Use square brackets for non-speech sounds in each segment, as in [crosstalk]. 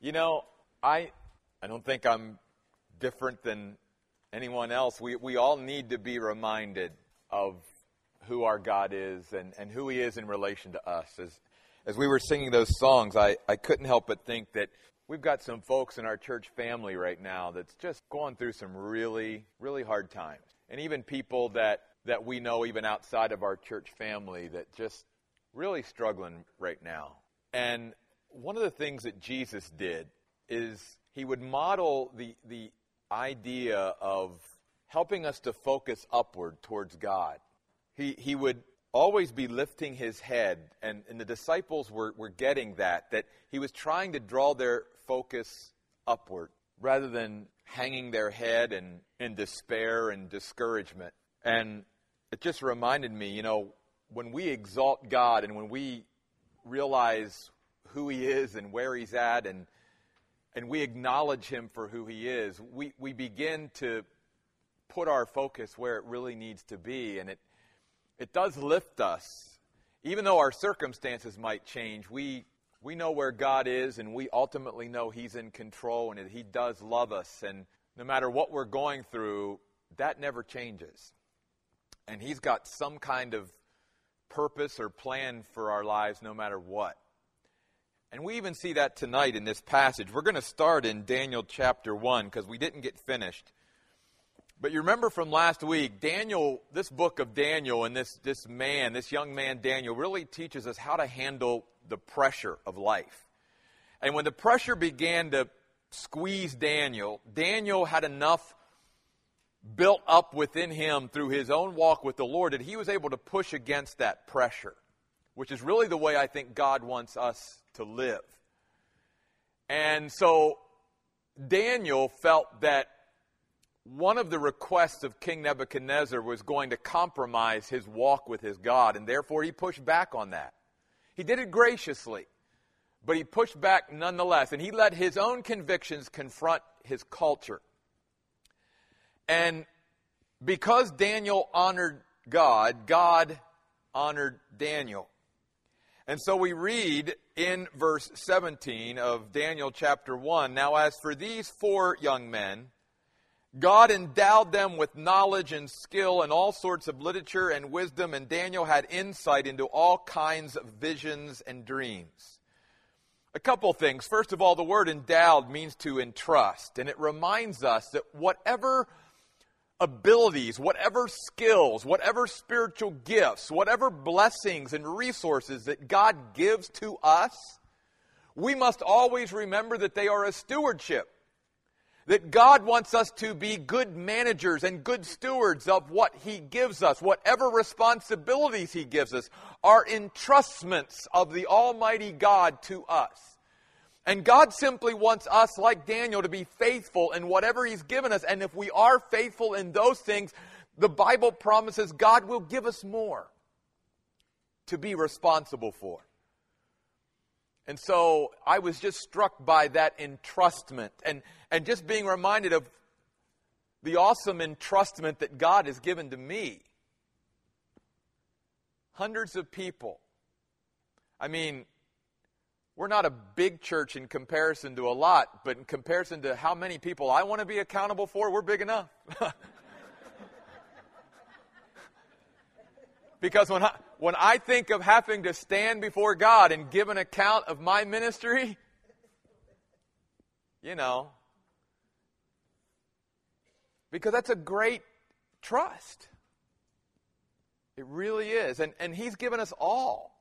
You know, I I don't think I'm different than anyone else. We we all need to be reminded of who our God is and, and who He is in relation to us. As as we were singing those songs, I, I couldn't help but think that we've got some folks in our church family right now that's just going through some really, really hard times. And even people that, that we know even outside of our church family that just really struggling right now. And one of the things that Jesus did is he would model the, the idea of helping us to focus upward towards God. He, he would always be lifting his head, and, and the disciples were, were getting that, that he was trying to draw their focus upward rather than hanging their head in, in despair and discouragement. And it just reminded me, you know, when we exalt God and when we realize who He is and where He's at and and we acknowledge Him for who He is, we, we begin to put our focus where it really needs to be. And it, it does lift us. Even though our circumstances might change, we, we know where God is and we ultimately know He's in control and that He does love us. And no matter what we're going through, that never changes. And He's got some kind of purpose or plan for our lives no matter what. And we even see that tonight in this passage. We're going to start in Daniel chapter 1 because we didn't get finished. But you remember from last week, Daniel, this book of Daniel and this, this man, this young man Daniel, really teaches us how to handle the pressure of life. And when the pressure began to squeeze Daniel, Daniel had enough built up within him through his own walk with the Lord that he was able to push against that pressure, which is really the way I think God wants us to live. And so Daniel felt that one of the requests of King Nebuchadnezzar was going to compromise his walk with his God, and therefore he pushed back on that. He did it graciously, but he pushed back nonetheless, and he let his own convictions confront his culture. And because Daniel honored God, God honored Daniel. And so we read in verse 17 of Daniel chapter 1 Now, as for these four young men, God endowed them with knowledge and skill and all sorts of literature and wisdom, and Daniel had insight into all kinds of visions and dreams. A couple things. First of all, the word endowed means to entrust, and it reminds us that whatever abilities, whatever skills, whatever spiritual gifts, whatever blessings and resources that God gives to us, we must always remember that they are a stewardship. That God wants us to be good managers and good stewards of what He gives us. Whatever responsibilities He gives us are entrustments of the Almighty God to us. And God simply wants us, like Daniel, to be faithful in whatever He's given us. And if we are faithful in those things, the Bible promises God will give us more to be responsible for. And so I was just struck by that entrustment and, and just being reminded of the awesome entrustment that God has given to me. Hundreds of people. I mean, we're not a big church in comparison to a lot, but in comparison to how many people I want to be accountable for, we're big enough. [laughs] because when I, when I think of having to stand before God and give an account of my ministry, you know, because that's a great trust. It really is. And, and He's given us all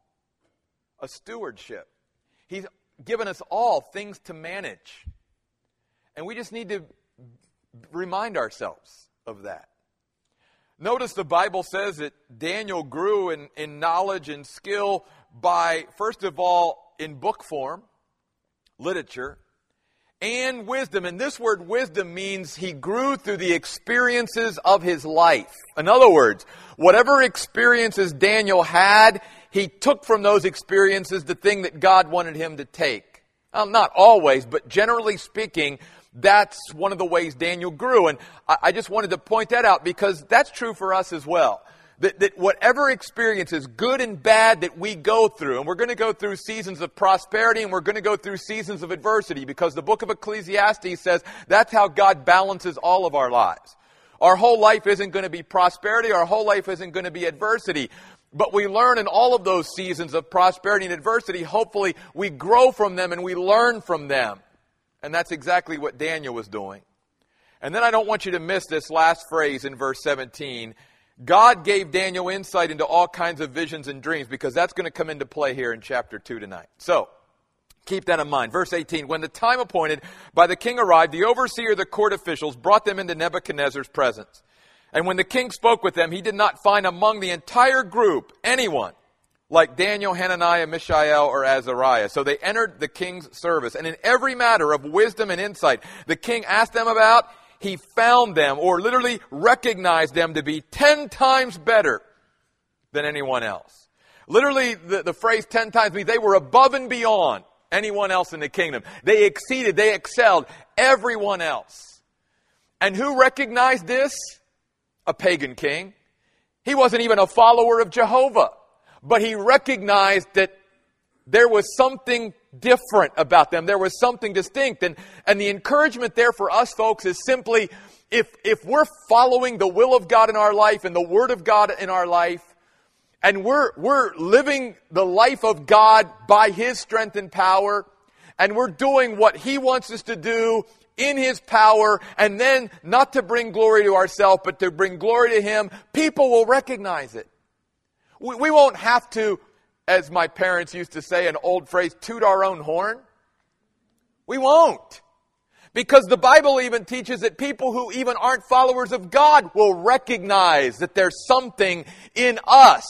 a stewardship. He's given us all things to manage. And we just need to remind ourselves of that. Notice the Bible says that Daniel grew in, in knowledge and skill by, first of all, in book form, literature, and wisdom. And this word wisdom means he grew through the experiences of his life. In other words, whatever experiences Daniel had, he took from those experiences the thing that God wanted him to take. Um, not always, but generally speaking, that's one of the ways Daniel grew. And I just wanted to point that out because that's true for us as well. That, that whatever experiences, good and bad, that we go through, and we're going to go through seasons of prosperity and we're going to go through seasons of adversity because the book of Ecclesiastes says that's how God balances all of our lives. Our whole life isn't going to be prosperity, our whole life isn't going to be adversity. But we learn in all of those seasons of prosperity and adversity, hopefully, we grow from them and we learn from them. And that's exactly what Daniel was doing. And then I don't want you to miss this last phrase in verse 17. God gave Daniel insight into all kinds of visions and dreams because that's going to come into play here in chapter 2 tonight. So, keep that in mind. Verse 18 When the time appointed by the king arrived, the overseer of the court officials brought them into Nebuchadnezzar's presence. And when the king spoke with them, he did not find among the entire group anyone like Daniel, Hananiah, Mishael, or Azariah. So they entered the king's service. And in every matter of wisdom and insight the king asked them about, he found them, or literally recognized them to be ten times better than anyone else. Literally, the, the phrase ten times means they were above and beyond anyone else in the kingdom. They exceeded, they excelled everyone else. And who recognized this? A pagan king. He wasn't even a follower of Jehovah, but he recognized that there was something different about them. There was something distinct. And, and the encouragement there for us folks is simply if, if we're following the will of God in our life and the Word of God in our life, and we're, we're living the life of God by His strength and power, and we're doing what He wants us to do in His power, and then not to bring glory to ourselves, but to bring glory to Him, people will recognize it. We, we won't have to as my parents used to say, an old phrase, toot our own horn? We won't. Because the Bible even teaches that people who even aren't followers of God will recognize that there's something in us.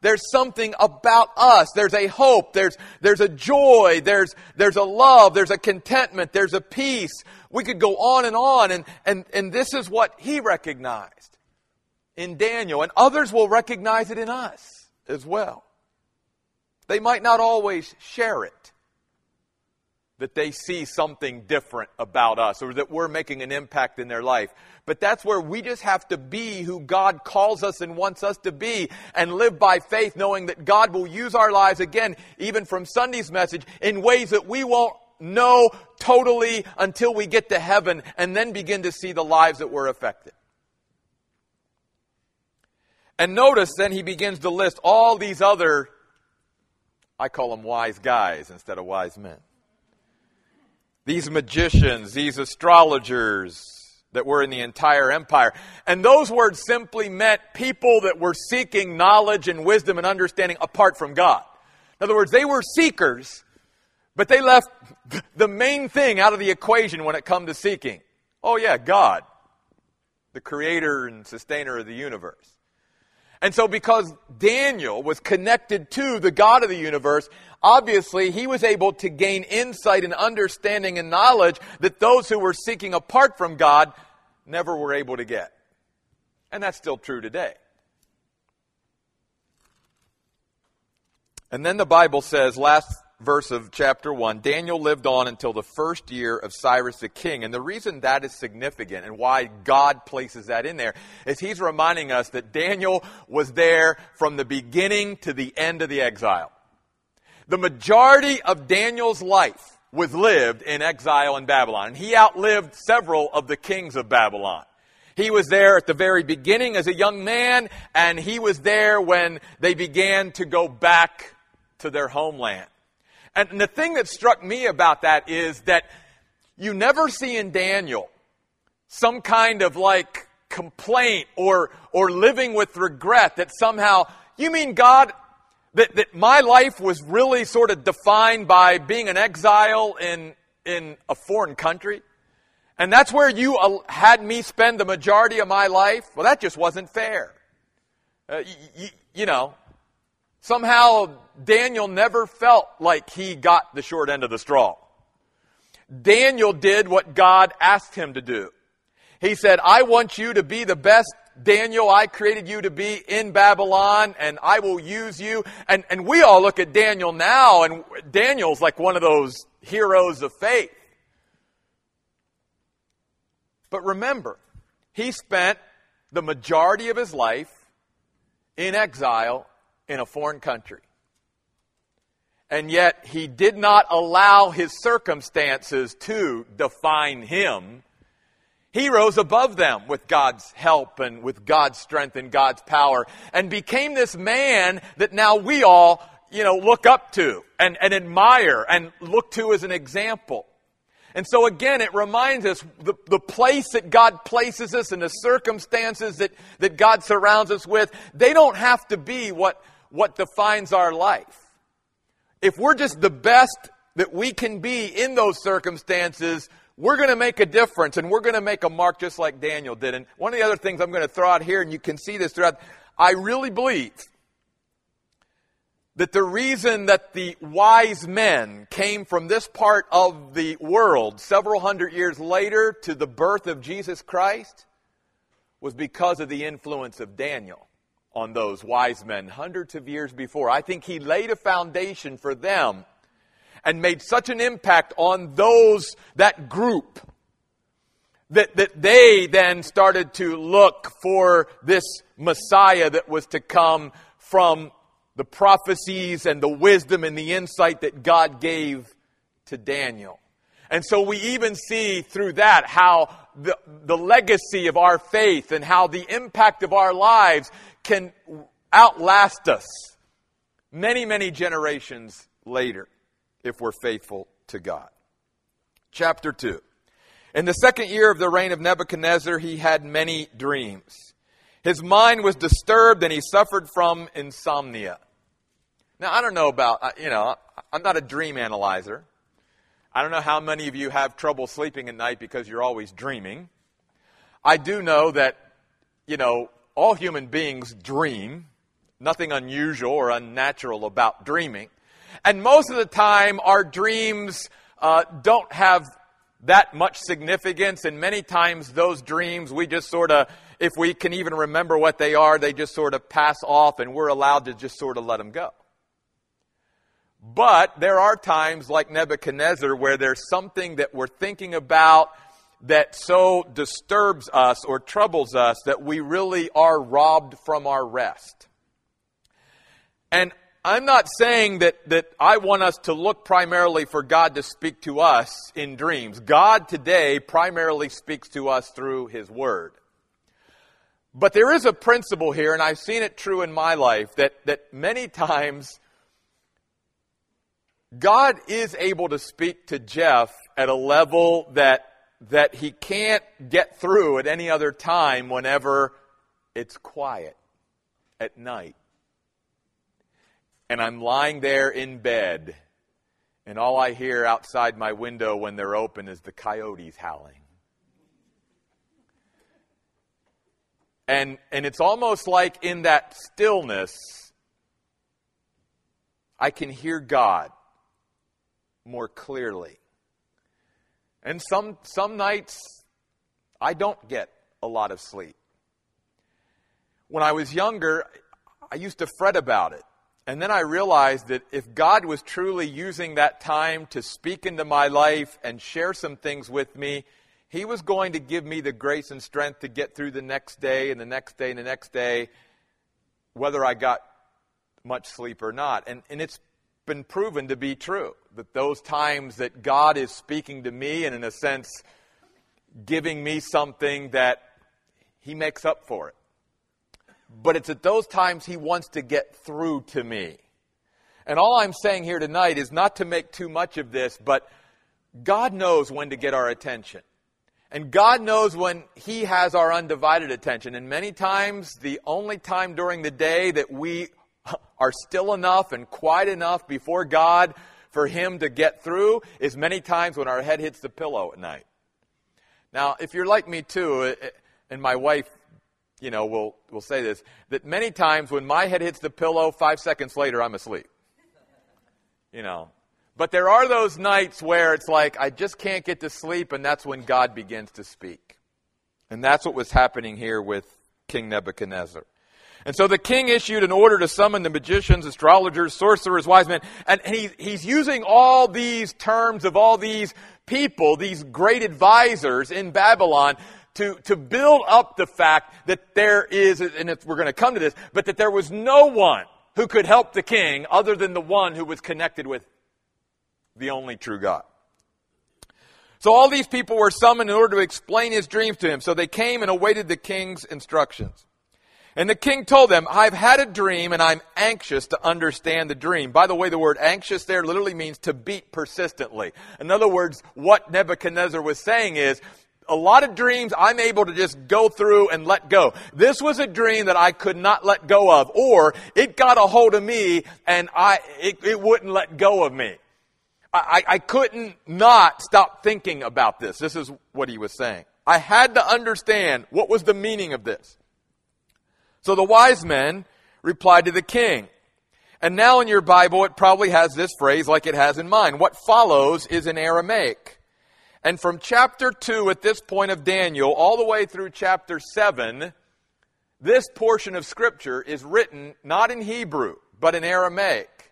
There's something about us. There's a hope. There's, there's a joy. There's, there's a love. There's a contentment. There's a peace. We could go on and on. And, and, and this is what he recognized in Daniel. And others will recognize it in us as well. They might not always share it. That they see something different about us or that we're making an impact in their life. But that's where we just have to be who God calls us and wants us to be and live by faith, knowing that God will use our lives again, even from Sunday's message, in ways that we won't know totally until we get to heaven and then begin to see the lives that were affected. And notice then he begins to list all these other I call them wise guys instead of wise men. These magicians, these astrologers that were in the entire empire. And those words simply meant people that were seeking knowledge and wisdom and understanding apart from God. In other words, they were seekers, but they left [laughs] the main thing out of the equation when it come to seeking. Oh yeah, God, the creator and sustainer of the universe. And so, because Daniel was connected to the God of the universe, obviously he was able to gain insight and understanding and knowledge that those who were seeking apart from God never were able to get. And that's still true today. And then the Bible says, last verse of chapter 1, Daniel lived on until the first year of Cyrus the king. And the reason that is significant and why God places that in there is he's reminding us that Daniel was there from the beginning to the end of the exile. The majority of Daniel's life was lived in exile in Babylon, and he outlived several of the kings of Babylon. He was there at the very beginning as a young man, and he was there when they began to go back to their homeland. And the thing that struck me about that is that you never see in Daniel some kind of like complaint or, or living with regret that somehow, you mean God, that, that my life was really sort of defined by being an exile in, in a foreign country? And that's where you had me spend the majority of my life? Well, that just wasn't fair. Uh, y- y- you know, Somehow, Daniel never felt like he got the short end of the straw. Daniel did what God asked him to do. He said, I want you to be the best Daniel I created you to be in Babylon and I will use you. And, and we all look at Daniel now and Daniel's like one of those heroes of faith. But remember, he spent the majority of his life in exile in a foreign country. And yet he did not allow his circumstances to define him. He rose above them with God's help and with God's strength and God's power and became this man that now we all, you know, look up to and, and admire and look to as an example. And so again, it reminds us the, the place that God places us and the circumstances that, that God surrounds us with, they don't have to be what, what defines our life. If we're just the best that we can be in those circumstances, we're going to make a difference and we're going to make a mark just like Daniel did. And one of the other things I'm going to throw out here, and you can see this throughout, I really believe that the reason that the wise men came from this part of the world several hundred years later to the birth of Jesus Christ was because of the influence of Daniel on those wise men hundreds of years before. I think he laid a foundation for them and made such an impact on those, that group, that, that they then started to look for this Messiah that was to come from the prophecies and the wisdom and the insight that God gave to Daniel. And so we even see through that how the, the legacy of our faith and how the impact of our lives can outlast us many, many generations later if we're faithful to God. Chapter 2. In the second year of the reign of Nebuchadnezzar, he had many dreams. His mind was disturbed and he suffered from insomnia. Now, I don't know about, you know, I'm not a dream analyzer. I don't know how many of you have trouble sleeping at night because you're always dreaming. I do know that, you know, all human beings dream. Nothing unusual or unnatural about dreaming. And most of the time, our dreams uh, don't have that much significance, and many times those dreams, we just sort of, if we can even remember what they are, they just sort of pass off, and we're allowed to just sort of let them go. But there are times like Nebuchadnezzar where there's something that we're thinking about that so disturbs us or troubles us that we really are robbed from our rest. And I'm not saying that, that I want us to look primarily for God to speak to us in dreams. God today primarily speaks to us through His Word. But there is a principle here, and I've seen it true in my life, that, that many times God is able to speak to Jeff at a level that, that he can't get through at any other time whenever it's quiet at night. And I'm lying there in bed, and all I hear outside my window when they're open is the coyotes howling. And, and it's almost like in that stillness, I can hear God more clearly. And some, some nights, I don't get a lot of sleep. When I was younger, I used to fret about it. And then I realized that if God was truly using that time to speak into my life and share some things with me, He was going to give me the grace and strength to get through the next day and the next day and the next day, whether I got much sleep or not. And, and it's been proven to be true. That those times that God is speaking to me and, in a sense, giving me something that He makes up for it. But it's at those times He wants to get through to me. And all I'm saying here tonight is not to make too much of this, but God knows when to get our attention. And God knows when He has our undivided attention. And many times, the only time during the day that we [laughs] are still enough and quiet enough before God for Him to get through is many times when our head hits the pillow at night. Now, if you're like me too, eh, eh, and my wife, you know, will, will say this, that many times when my head hits the pillow, five seconds later, I'm asleep. You know. But there are those nights where it's like, I just can't get to sleep, and that's when God begins to speak. And that's what was happening here with King Nebuchadnezzar. And so the king issued an order to summon the magicians, astrologers, sorcerers, wise men. And he, he's using all these terms of all these people, these great advisors in Babylon, to, to build up the fact that there is, and we're going to come to this, but that there was no one who could help the king other than the one who was connected with the only true God. So all these people were summoned in order to explain his dreams to him. So they came and awaited the king's instructions. And the king told them, I've had a dream and I'm anxious to understand the dream. By the way, the word anxious there literally means to beat persistently. In other words, what Nebuchadnezzar was saying is, a lot of dreams I'm able to just go through and let go. This was a dream that I could not let go of, or it got a hold of me and I, it, it wouldn't let go of me. I, I couldn't not stop thinking about this. This is what he was saying. I had to understand what was the meaning of this. So the wise men replied to the king. And now in your Bible, it probably has this phrase like it has in mine. What follows is in Aramaic. And from chapter 2 at this point of Daniel, all the way through chapter 7, this portion of Scripture is written not in Hebrew, but in Aramaic.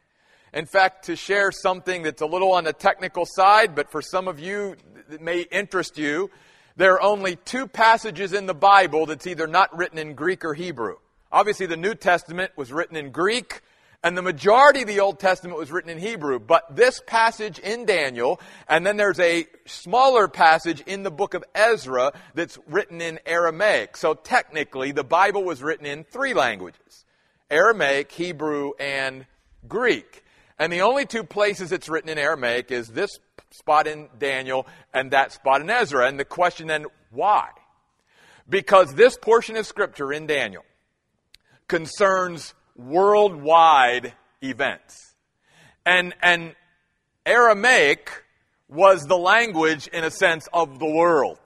In fact, to share something that's a little on the technical side, but for some of you, that may interest you, there are only two passages in the Bible that's either not written in Greek or Hebrew. Obviously, the New Testament was written in Greek, and the majority of the Old Testament was written in Hebrew. But this passage in Daniel, and then there's a smaller passage in the book of Ezra that's written in Aramaic. So technically, the Bible was written in three languages Aramaic, Hebrew, and Greek. And the only two places it's written in Aramaic is this spot in Daniel and that spot in Ezra. And the question then, why? Because this portion of Scripture in Daniel concerns worldwide events. And, and Aramaic was the language, in a sense, of the world.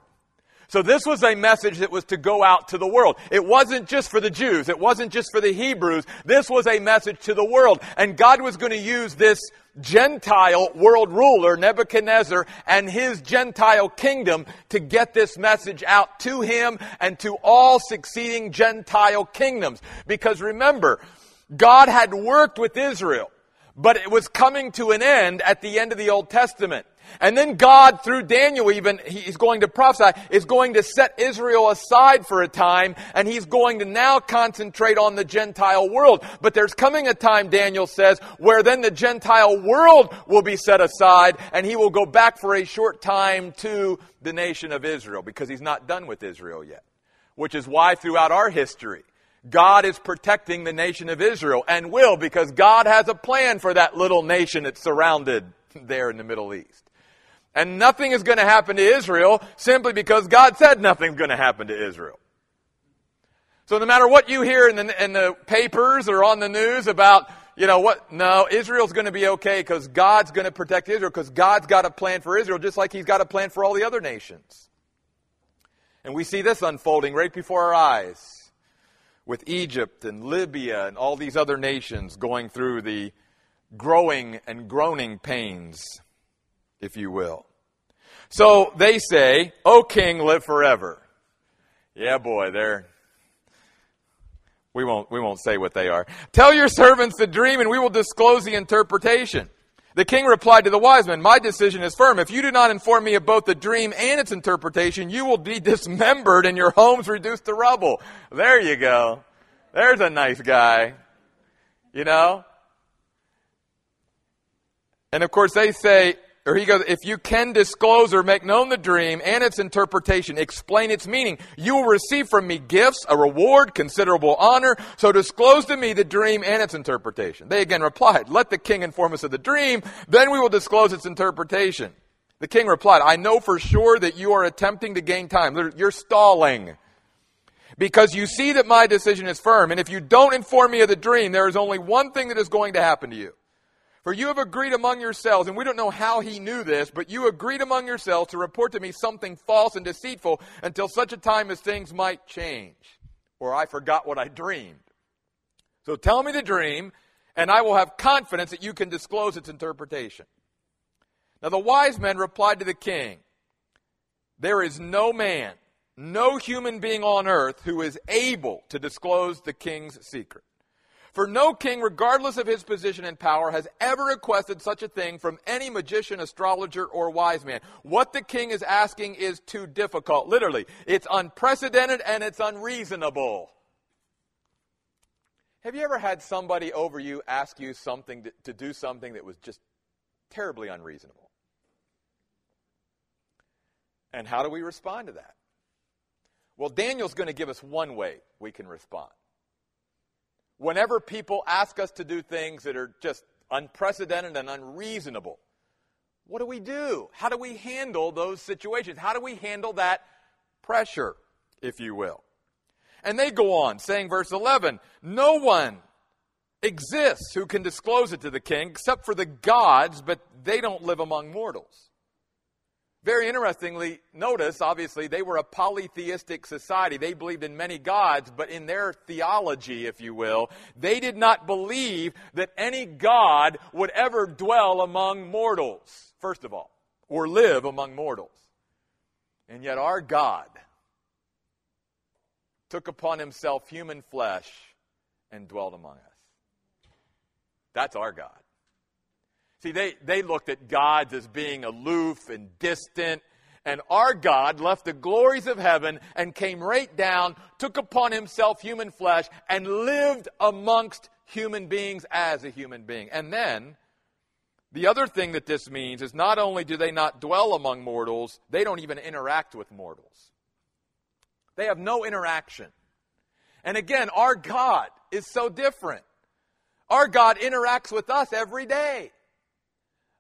So this was a message that was to go out to the world. It wasn't just for the Jews. It wasn't just for the Hebrews. This was a message to the world. And God was going to use this Gentile world ruler, Nebuchadnezzar, and his Gentile kingdom to get this message out to him and to all succeeding Gentile kingdoms. Because remember, God had worked with Israel, but it was coming to an end at the end of the Old Testament. And then God, through Daniel even, he's going to prophesy, is going to set Israel aside for a time, and he's going to now concentrate on the Gentile world. But there's coming a time, Daniel says, where then the Gentile world will be set aside, and he will go back for a short time to the nation of Israel, because he's not done with Israel yet. Which is why throughout our history, God is protecting the nation of Israel, and will, because God has a plan for that little nation that's surrounded [laughs] there in the Middle East. And nothing is going to happen to Israel simply because God said nothing's going to happen to Israel. So no matter what you hear in the, in the papers or on the news about, you know what, no, Israel's going to be okay because God's going to protect Israel because God's got a plan for Israel just like He's got a plan for all the other nations. And we see this unfolding right before our eyes with Egypt and Libya and all these other nations going through the growing and groaning pains if you will. So they say, O king, live forever. Yeah, boy, they're. We won't, we won't say what they are. Tell your servants the dream and we will disclose the interpretation. The king replied to the wise men, My decision is firm. If you do not inform me of both the dream and its interpretation, you will be [laughs] dismembered and your homes reduced to rubble. There you go. There's a nice guy. You know? And of course, they say, or he goes, if you can disclose or make known the dream and its interpretation, explain its meaning, you will receive from me gifts, a reward, considerable honor. So disclose to me the dream and its interpretation. They again replied, let the king inform us of the dream, then we will disclose its interpretation. The king replied, I know for sure that you are attempting to gain time. You're stalling. Because you see that my decision is firm, and if you don't inform me of the dream, there is only one thing that is going to happen to you. For you have agreed among yourselves, and we don't know how he knew this, but you agreed among yourselves to report to me something false and deceitful until such a time as things might change. Or I forgot what I dreamed. So tell me the dream, and I will have confidence that you can disclose its interpretation. Now the wise men replied to the king, There is no man, no human being on earth who is able to disclose the king's secret. For no king, regardless of his position and power, has ever requested such a thing from any magician, astrologer, or wise man. What the king is asking is too difficult. Literally, it's unprecedented and it's unreasonable. Have you ever had somebody over you ask you something to, to do something that was just terribly unreasonable? And how do we respond to that? Well, Daniel's going to give us one way we can respond whenever people ask us to do things that are just unprecedented and unreasonable, what do we do? How do we handle those situations? How do we handle that pressure, if you will? And they go on, saying, verse 11, no one exists who can disclose it to the king except for the gods, but they don't live among mortals. Very interestingly, notice, obviously, they were a polytheistic society. They believed in many gods, but in their theology, if you will, they did not believe that any God would ever dwell among mortals, first of all, or live among mortals. And yet our God took upon himself human flesh and dwelt among us. That's our God. See, they, they looked at gods as being aloof and distant. And our God left the glories of heaven and came right down, took upon himself human flesh, and lived amongst human beings as a human being. And then, the other thing that this means is not only do they not dwell among mortals, they don't even interact with mortals. They have no interaction. And again, our God is so different. Our God interacts with us every day.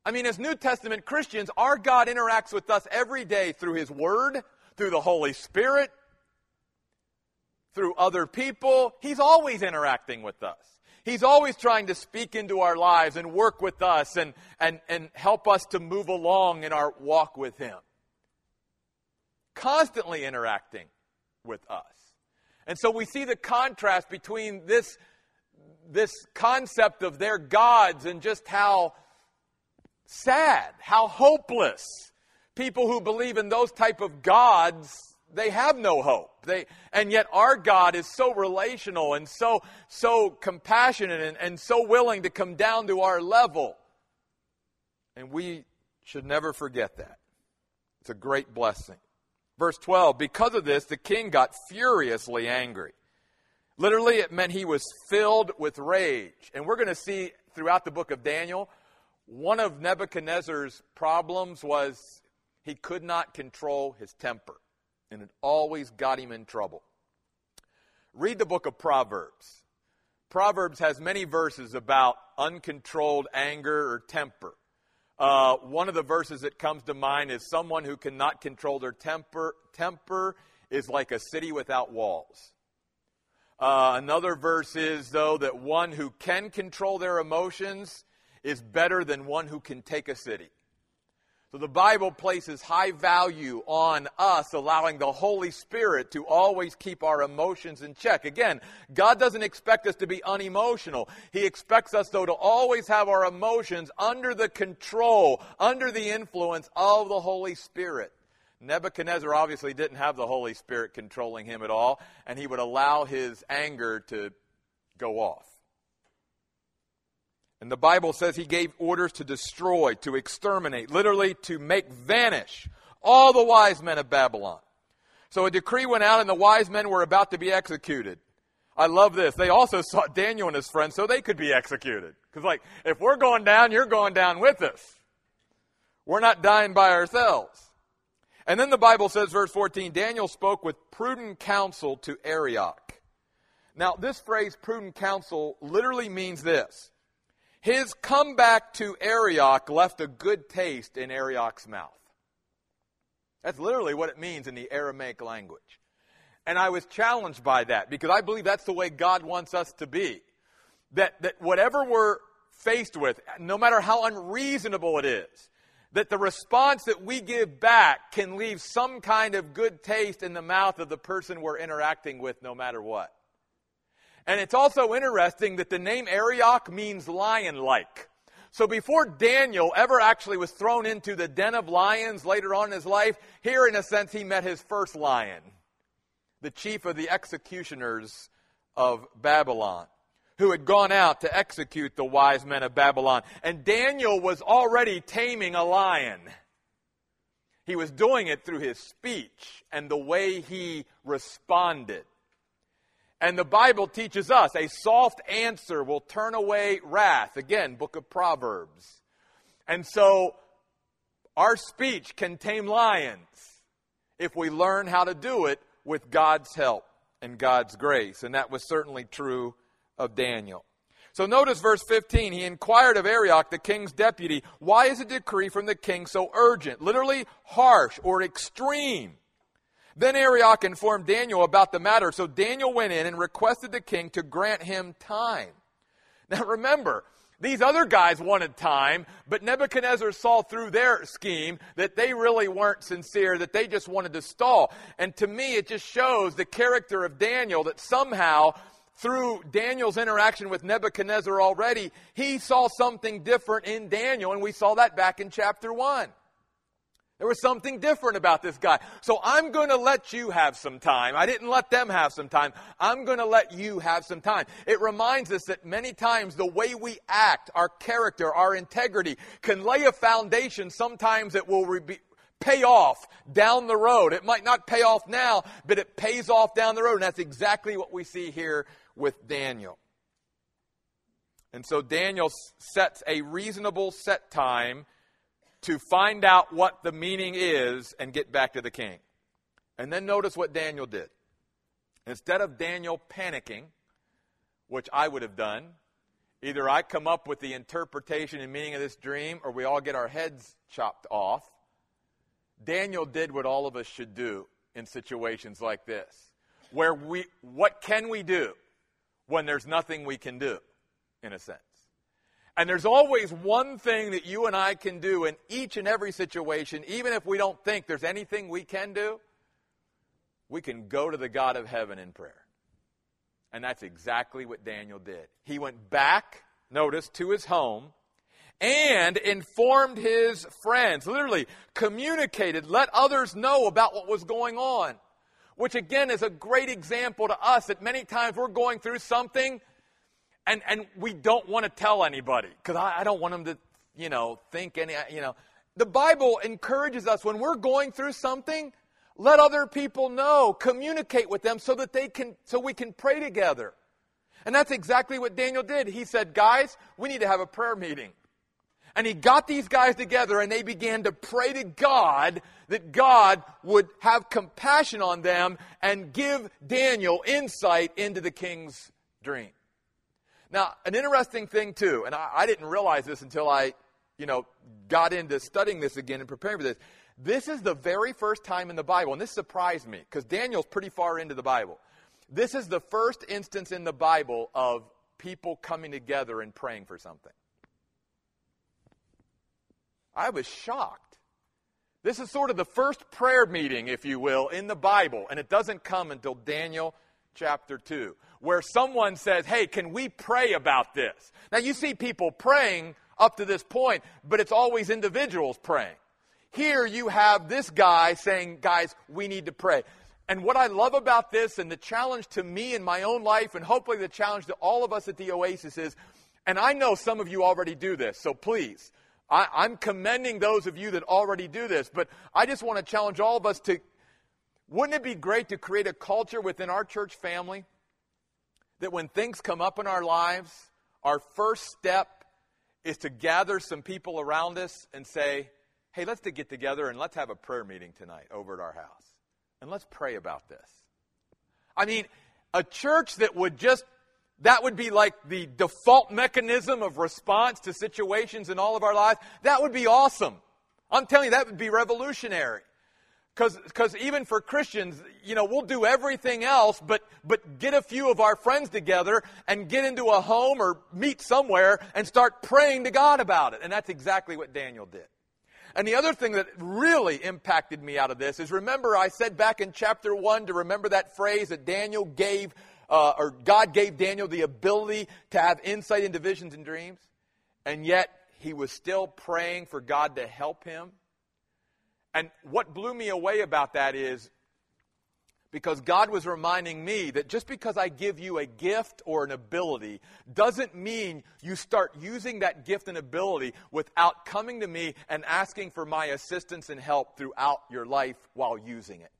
I mean, as New Testament Christians, our God interacts with us every day through His Word, through the Holy Spirit, through other people. He's always interacting with us. He's always trying to speak into our lives and work with us and, and, and help us to move along in our walk with Him. Constantly interacting with us. And so we see the contrast between this, this concept of their gods and just how sad, how hopeless. People who believe in those type of gods, they have no hope. They, and yet our God is so relational and so, so compassionate and, and so willing to come down to our level. And we should never forget that. It's a great blessing. Verse 12, because of this, the king got furiously angry. Literally, it meant he was filled with rage. And we're going to see throughout the book of Daniel one of Nebuchadnezzar's problems was he could not control his temper, and it always got him in trouble. Read the book of Proverbs. Proverbs has many verses about uncontrolled anger or temper. Uh, one of the verses that comes to mind is someone who cannot control their temper. Temper is like a city without walls. Uh, another verse is, though, that one who can control their emotions is better than one who can take a city. So the Bible places high value on us allowing the Holy Spirit to always keep our emotions in check. Again, God doesn't expect us to be unemotional. He expects us, though, to always have our emotions under the control, under the influence of the Holy Spirit. Nebuchadnezzar obviously didn't have the Holy Spirit controlling him at all, and he would allow his anger to go off. And the Bible says he gave orders to destroy, to exterminate, literally to make vanish all the wise men of Babylon. So a decree went out and the wise men were about to be executed. I love this. They also [laughs] sought Daniel and his friends so they could be executed. Because, like, if we're going down, you're going down with us. We're not dying by ourselves. And then the Bible says, verse 14, Daniel spoke with prudent counsel to Arioch. Now, this phrase, prudent counsel, literally means this his comeback to Arioch left a good taste in Arioch's mouth. That's literally what it means in the Aramaic language. And I was challenged by that because I believe that's the way God wants us to be. That, that whatever we're faced with, no matter how unreasonable it is, that the response that we give back can leave some kind of good taste in the mouth of the person we're interacting with, no matter what. And it's also interesting that the name Arioch means lion like. So before Daniel ever actually was thrown into the den of lions later on in his life, here in a sense he met his first lion, the chief of the executioners of Babylon. who had gone out to execute the wise men of Babylon. And Daniel was already taming a lion. He was doing it through his speech and the way he responded. And the Bible teaches us a soft answer will turn away wrath. Again, book of Proverbs. And so our speech can tame lions if we learn how to do it with God's help and God's grace. And that was certainly true of Daniel. So notice verse 15. He inquired of Arioch, the king's deputy, why is a decree from the king so urgent? Literally harsh or extreme. Then Arioch informed Daniel about the matter. So Daniel went in and requested the king to grant him time. Now remember, these other guys wanted time, but Nebuchadnezzar saw through their scheme that they really weren't sincere, that they just wanted to stall. And to me, it just shows the character of Daniel that somehow, through Daniel's interaction with Nebuchadnezzar already, he saw something different in Daniel, and we saw that back in chapter 1. There was something different about this guy. So I'm going to let you have some time. I didn't let them have some time. I'm going to let you have some time. It reminds us that many times the way we act, our character, our integrity can lay a foundation. Sometimes it will pay off down the road. It might not pay off now, but it pays off down the road. And that's exactly what we see here with Daniel. And so Daniel sets a reasonable set time to find out what the meaning is and get back to the king. And then notice what Daniel did. Instead of Daniel panicking, which I would have done, either I come up with the interpretation and meaning of this dream or we all get our heads chopped off. Daniel did what all of us should do in situations like this. Where we, what can we do when there's nothing we can do, in a sense? And there's always one thing that you and I can do in each and every situation, even if we don't think there's anything we can do. We can go to the God of heaven in prayer. And that's exactly what Daniel did. He went back, notice, to his home and informed his friends, literally communicated, let others know about what was going on. Which again is a great example to us that many times we're going through something and, and we don't want to tell anybody because I, I don't want them to, you know, think any, you know. The Bible encourages us when we're going through something, let other people know, communicate with them so that they can, so we can pray together. And that's exactly what Daniel did. He said, guys, we need to have a prayer meeting. And he got these guys together and they began to pray to God that God would have compassion on them and give Daniel insight into the king's dream. Now, an interesting thing too, and I, I didn't realize this until I, you know, got into studying this again and preparing for this. This is the very first time in the Bible, and this surprised me because Daniel's pretty far into the Bible. This is the first instance in the Bible of people coming together and praying for something. I was shocked. This is sort of the first prayer meeting, if you will, in the Bible, and it doesn't come until Daniel chapter 2, where someone says, Hey, can we pray about this? Now, you see people praying up to this point, but it's always individuals praying. Here you have this guy saying, Guys, we need to pray. And what I love about this and the challenge to me in my own life, and hopefully the challenge to all of us at the Oasis is, and I know some of you already do this, so please, I, am commending those of you that already do this, but I just want to challenge all of us to wouldn't it be great to create a culture within our church family that when things come up in our lives, our first step is to gather some people around us and say, hey, let's get together and let's have a prayer meeting tonight over at our house. And let's pray about this. I mean, a church that would just, that would be like the default mechanism of response to situations in all of our lives. That would be awesome. I'm telling you, that would be revolutionary. Because even for Christians, you know, we'll do everything else but, but get a few of our friends together and get into a home or meet somewhere and start praying to God about it. And that's exactly what Daniel did. And the other thing that really impacted me out of this is remember, I said back in chapter 1 to remember that phrase that Daniel gave, uh, or God gave Daniel the ability to have insight into visions and dreams. And yet, he was still praying for God to help him and what blew me away about that is because God was reminding me that just because I give you a gift or an ability doesn't mean you start using that gift and ability without coming to me and asking for my assistance and help throughout your life while using it.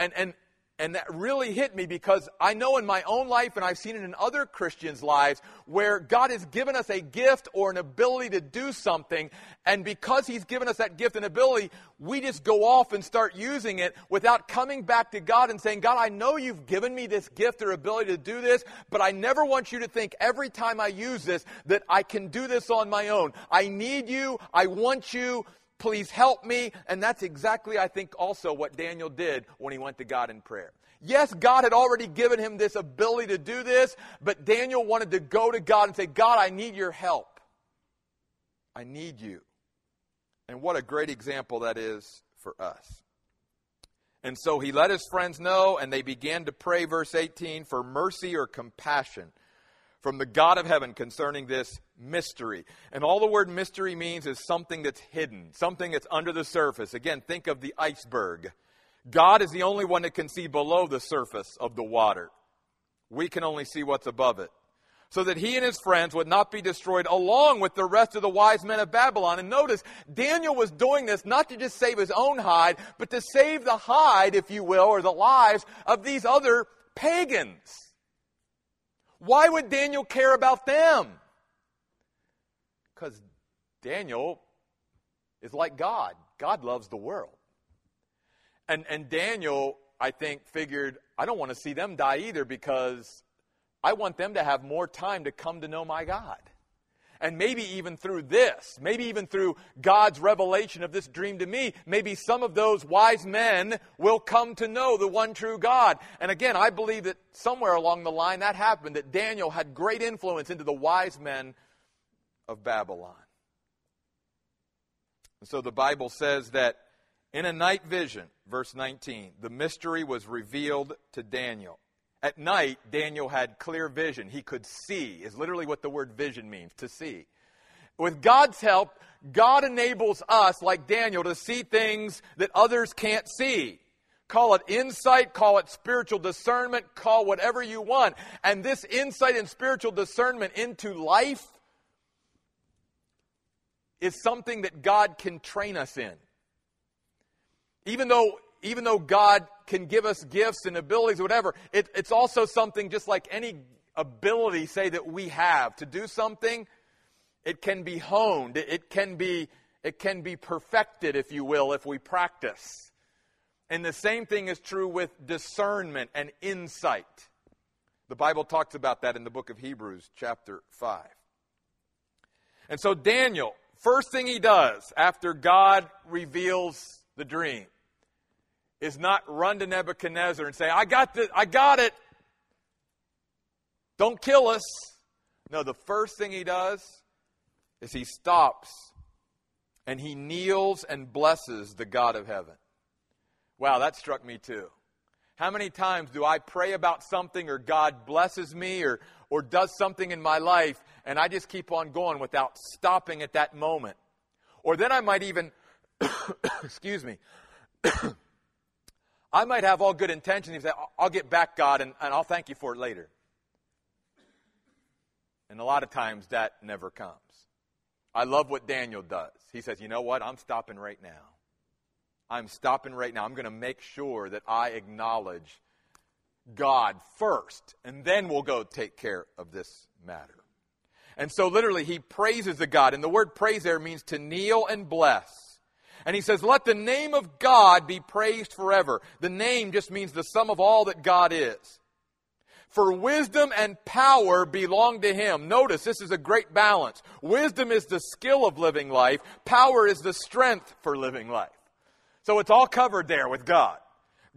And, and and that really hit me because I know in my own life, and I've seen it in other Christians' lives, where God has given us a gift or an ability to do something, and because He's given us that gift and ability, we just go off and start using it without coming back to God and saying, God, I know you've given me this gift or ability to do this, but I never want you to think every time I use this that I can do this on my own. I need you. I want you. Please help me. And that's exactly, I think, also what Daniel did when he went to God in prayer. Yes, God had already given him this ability to do this, but Daniel wanted to go to God and say, God, I need your help. I need you. And what a great example that is for us. And so he let his friends know, and they began to pray, verse 18, for mercy or compassion from the God of heaven concerning this mystery. And all the word mystery means is something that's hidden, something that's under the surface. Again, think of the iceberg. God is the only one that can see below the surface of the water. We can only see what's above it. So that he and his friends would not be destroyed along with the rest of the wise men of Babylon. And notice, Daniel was doing this not to just save his own hide, but to save the hide, if you will, or the lives of these other pagans. Why would Daniel care about them? Because Daniel is like God. God loves the world. And, and Daniel, I think, figured, I don't want to see them die either because I want them to have more time to come to know my God and maybe even through this, maybe even through God's revelation of this dream to me, maybe some of those wise men will come to know the one true God. And again, I believe that somewhere along the line that happened, that Daniel had great influence into the wise men of Babylon. And so the Bible says that in a night vision, verse 19, the mystery was revealed to Daniel. At night, Daniel had clear vision. He could see, is literally what the word vision means, to see. With God's help, God enables us, like Daniel, to see things that others can't see. Call it insight, call it spiritual discernment, call whatever you want. And this insight and spiritual discernment into life is something that God can train us in. Even though even though God can give us gifts and abilities, whatever, it, it's also something just like any ability, say, that we have to do something, it can be honed, it, it can be it can be perfected, if you will, if we practice. And the same thing is true with discernment and insight. The Bible talks about that in the book of Hebrews, chapter 5. And so, Daniel, first thing he does after God reveals the dream is not run to Nebuchadnezzar and say, I got, the, I got it. Don't kill us. No, the first thing he does is he stops and he kneels and blesses the God of heaven. Wow, that struck me too. How many times do I pray about something or God blesses me or, or does something in my life and I just keep on going without stopping at that moment? Or then I might even, [coughs] excuse me, I might have all good intentions say, I'll get back, God, and, and I'll thank you for it later. And a lot of times that never comes. I love what Daniel does. He says, You know what? I'm stopping right now. I'm stopping right now. I'm going to make sure that I acknowledge God first, and then we'll go take care of this matter. And so, literally, he praises the God. And the word praise there means to kneel and bless. And he says, Let the name of God be praised forever. The name just means the sum of all that God is. For wisdom and power belong to him. Notice this is a great balance. Wisdom is the skill of living life, power is the strength for living life. So it's all covered there with God.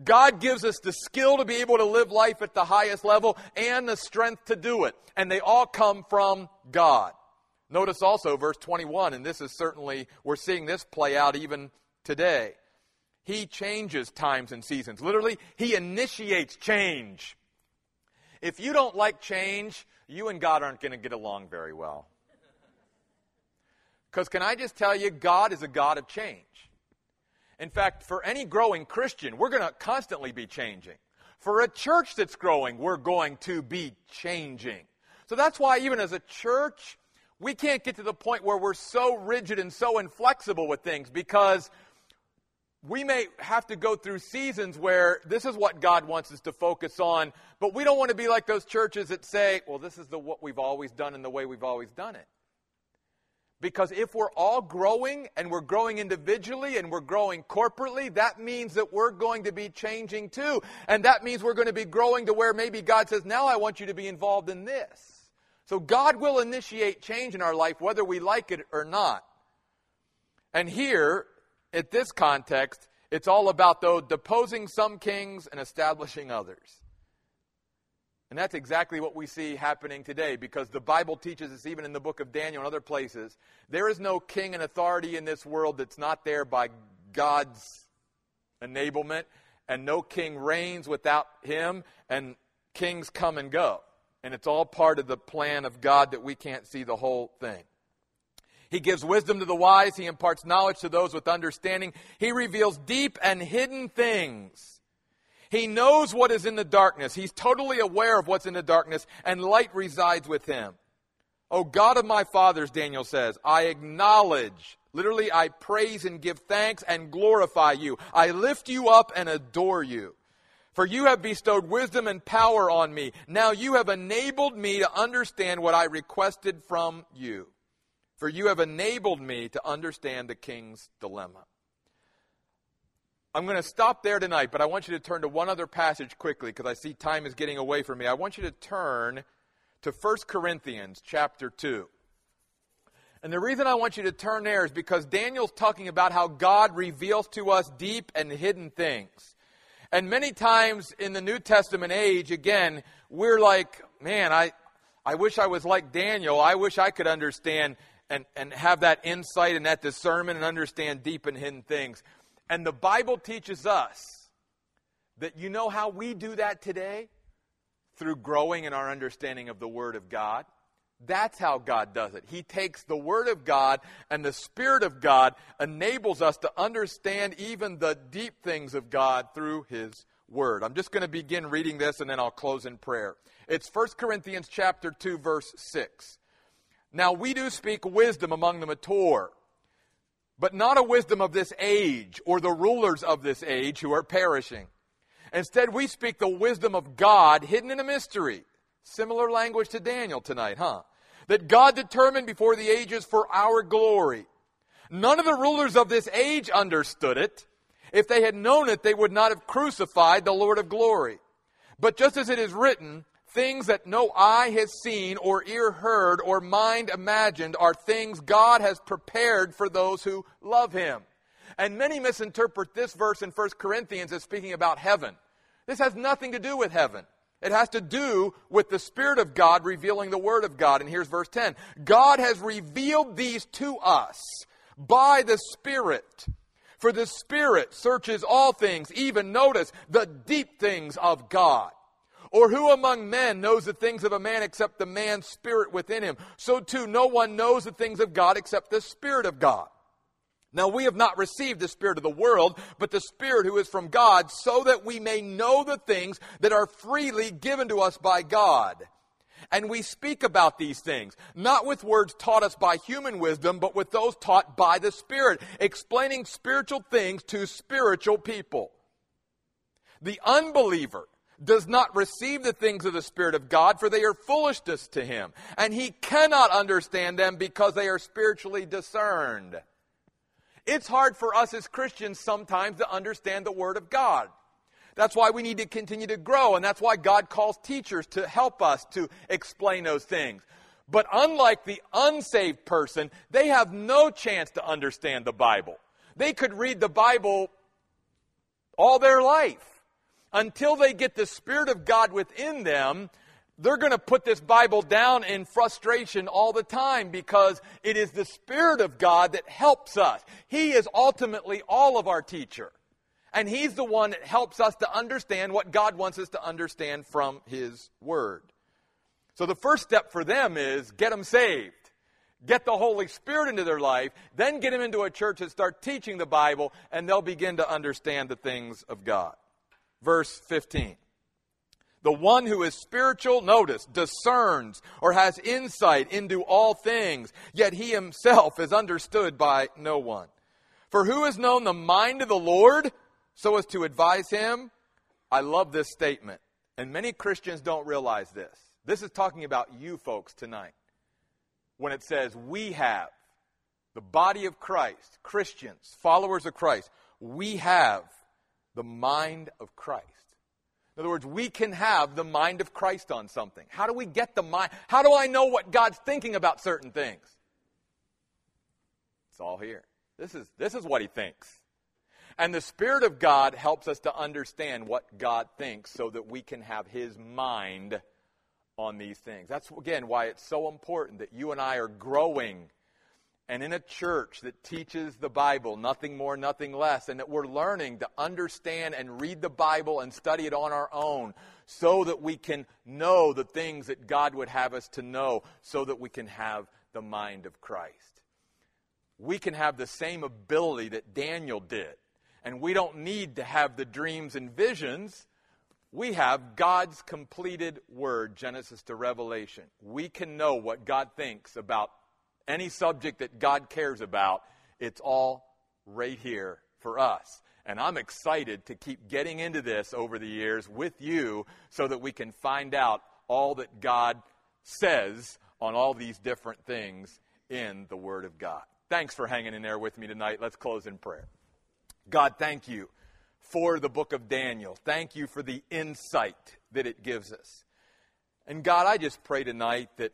God gives us the skill to be able to live life at the highest level and the strength to do it. And they all come from God. Notice also verse 21, and this is certainly, we're seeing this play out even today. He changes times and seasons. Literally, He initiates change. If you don't like change, you and God aren't going to get along very well. Because can I just tell you, God is a God of change. In fact, for any growing Christian, we're going to constantly be changing. For a church that's growing, we're going to be changing. So that's why, even as a church, we can't get to the point where we're so rigid and so inflexible with things because we may have to go through seasons where this is what God wants us to focus on, but we don't want to be like those churches that say, well, this is the, what we've always done and the way we've always done it. Because if we're all growing and we're growing individually and we're growing corporately, that means that we're going to be changing too. And that means we're going to be growing to where maybe God says, now I want you to be involved in this. So God will initiate change in our life whether we like it or not. And here, at this context, it's all about, though, deposing some kings and establishing others. And that's exactly what we see happening today because the Bible teaches us, even in the book of Daniel and other places, there is no king and authority in this world that's not there by God's enablement, and no king reigns without him, and kings come and go. And it's all part of the plan of God that we can't see the whole thing. He gives wisdom to the wise. He imparts knowledge to those with understanding. He reveals deep and hidden things. He knows what is in the darkness. He's totally aware of what's in the darkness, and light resides with him. O God of my fathers, Daniel says, I acknowledge, literally, I praise and give thanks and glorify you. I lift you up and adore you. For you have bestowed wisdom and power on me. Now you have enabled me to understand what I requested from you for you have enabled me to understand the king's dilemma. I'm going to stop there tonight, but I want you to turn to one other passage quickly because I see time is getting away from me. I want you to turn to 1 Corinthians chapter 2. And the reason I want you to turn there is because Daniel's talking about how God reveals to us deep and hidden things. And many times in the New Testament age, again, we're like, man, I, I wish I was like Daniel. I wish I could understand and, and have that insight and that discernment and understand deep and hidden things. And the Bible teaches us that you know how we do that today? Through growing in our understanding of the Word of God. That's how God does it. He takes the Word of God and the Spirit of God enables us to understand even the deep things of God through His Word. I'm just going to begin reading this and then I'll close in prayer. It's 1 Corinthians chapter 2 verse 6. Now we do speak wisdom among the mature, but not a wisdom of this age or the rulers of this age who are perishing. Instead, we speak the wisdom of God hidden in a mystery. Similar language to Daniel tonight, huh? That God determined before the ages for our glory. None of the rulers of this age understood it. If they had known it, they would not have crucified the Lord of glory. But just as it is written, Things that no eye has seen or ear heard or mind imagined are things God has prepared for those who love Him. And many misinterpret this verse in 1 Corinthians as speaking about heaven. This has nothing to do with heaven. It has to do with the Spirit of God revealing the Word of God. And here's verse 10 God has revealed these to us by the Spirit. For the Spirit searches all things, even notice the deep things of God. Or who among men knows the things of a man except the man's spirit within him? So too, no one knows the things of God except the Spirit of God. Now we have not received the Spirit of the world, but the Spirit who is from God, so that we may know the things that are freely given to us by God. And we speak about these things, not with words taught us by human wisdom, but with those taught by the Spirit, explaining spiritual things to spiritual people. The unbeliever does not receive the things of the Spirit of God, for they are foolishness to him. And he cannot understand them because they are spiritually discerned. It's hard for us as Christians sometimes to understand the Word of God. That's why we need to continue to grow, and that's why God calls teachers to help us to explain those things. But unlike the unsaved person, they have no chance to understand the Bible. They could read the Bible all their life until they get the Spirit of God within them, they're going to put this Bible down in frustration all the time because it is the Spirit of God that helps us. He is ultimately all of our teacher. And He's the one that helps us to understand what God wants us to understand from His Word. So the first step for them is get them saved. get the Holy Spirit into their life, then get them into a church and start teaching the Bible, and they'll begin to understand the things of God. Verse 15. The one who is spiritual, notice, discerns or has insight into all things, yet he himself is understood by no one. For who has known the mind of the Lord so as to advise him? I love this statement, and many Christians don't realize this. This is talking about you folks tonight. When it says, we have, the body of Christ, Christians, followers of Christ, we have the mind of Christ. In other words, we can have the mind of Christ on something. How do we get the mind? How do I know what God's thinking about certain things? It's all here. This is, this is what he thinks. And the Spirit of God helps us to understand what God thinks so that we can have his mind on these things. That's, again, why it's so important that you and I are growing and in a church that teaches the Bible, nothing more, nothing less, and that we're learning to understand and read the Bible and study it on our own so that we can know the things that God would have us to know, so that we can have the mind of Christ. We can have the same ability that Daniel did, and we don't need to have the dreams and visions. We have God's completed word, Genesis to Revelation. We can know what God thinks about any subject that God cares about, it's all right here for us. And I'm excited to keep getting into this over the years with you so that we can find out all that God says on all these different things in the Word of God. Thanks for hanging in there with me tonight. Let's close in prayer. God, thank you for the book of Daniel. Thank you for the insight that it gives us. And God, I just pray tonight that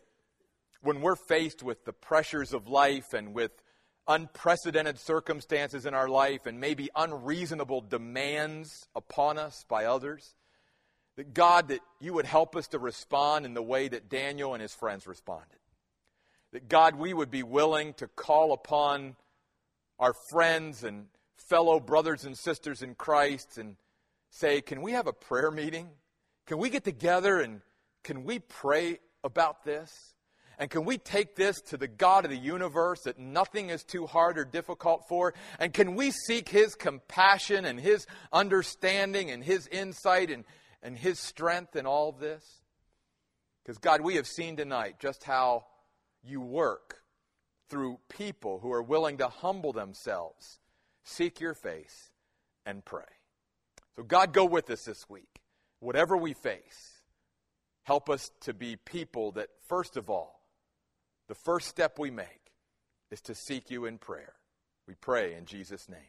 when we're faced with the pressures of life and with unprecedented circumstances in our life and maybe unreasonable demands upon us by others, that God, that you would help us to respond in the way that Daniel and his friends responded. That God, we would be willing to call upon our friends and fellow brothers and sisters in Christ and say, Can we have a prayer meeting? Can we get together and can we pray about this? And can we take this to the God of the universe that nothing is too hard or difficult for? And can we seek His compassion and His understanding and His insight and, and His strength in all of this? Because, God, we have seen tonight just how you work through people who are willing to humble themselves, seek your face, and pray. So, God, go with us this week. Whatever we face, help us to be people that, first of all, the first step we make is to seek you in prayer. We pray in Jesus' name.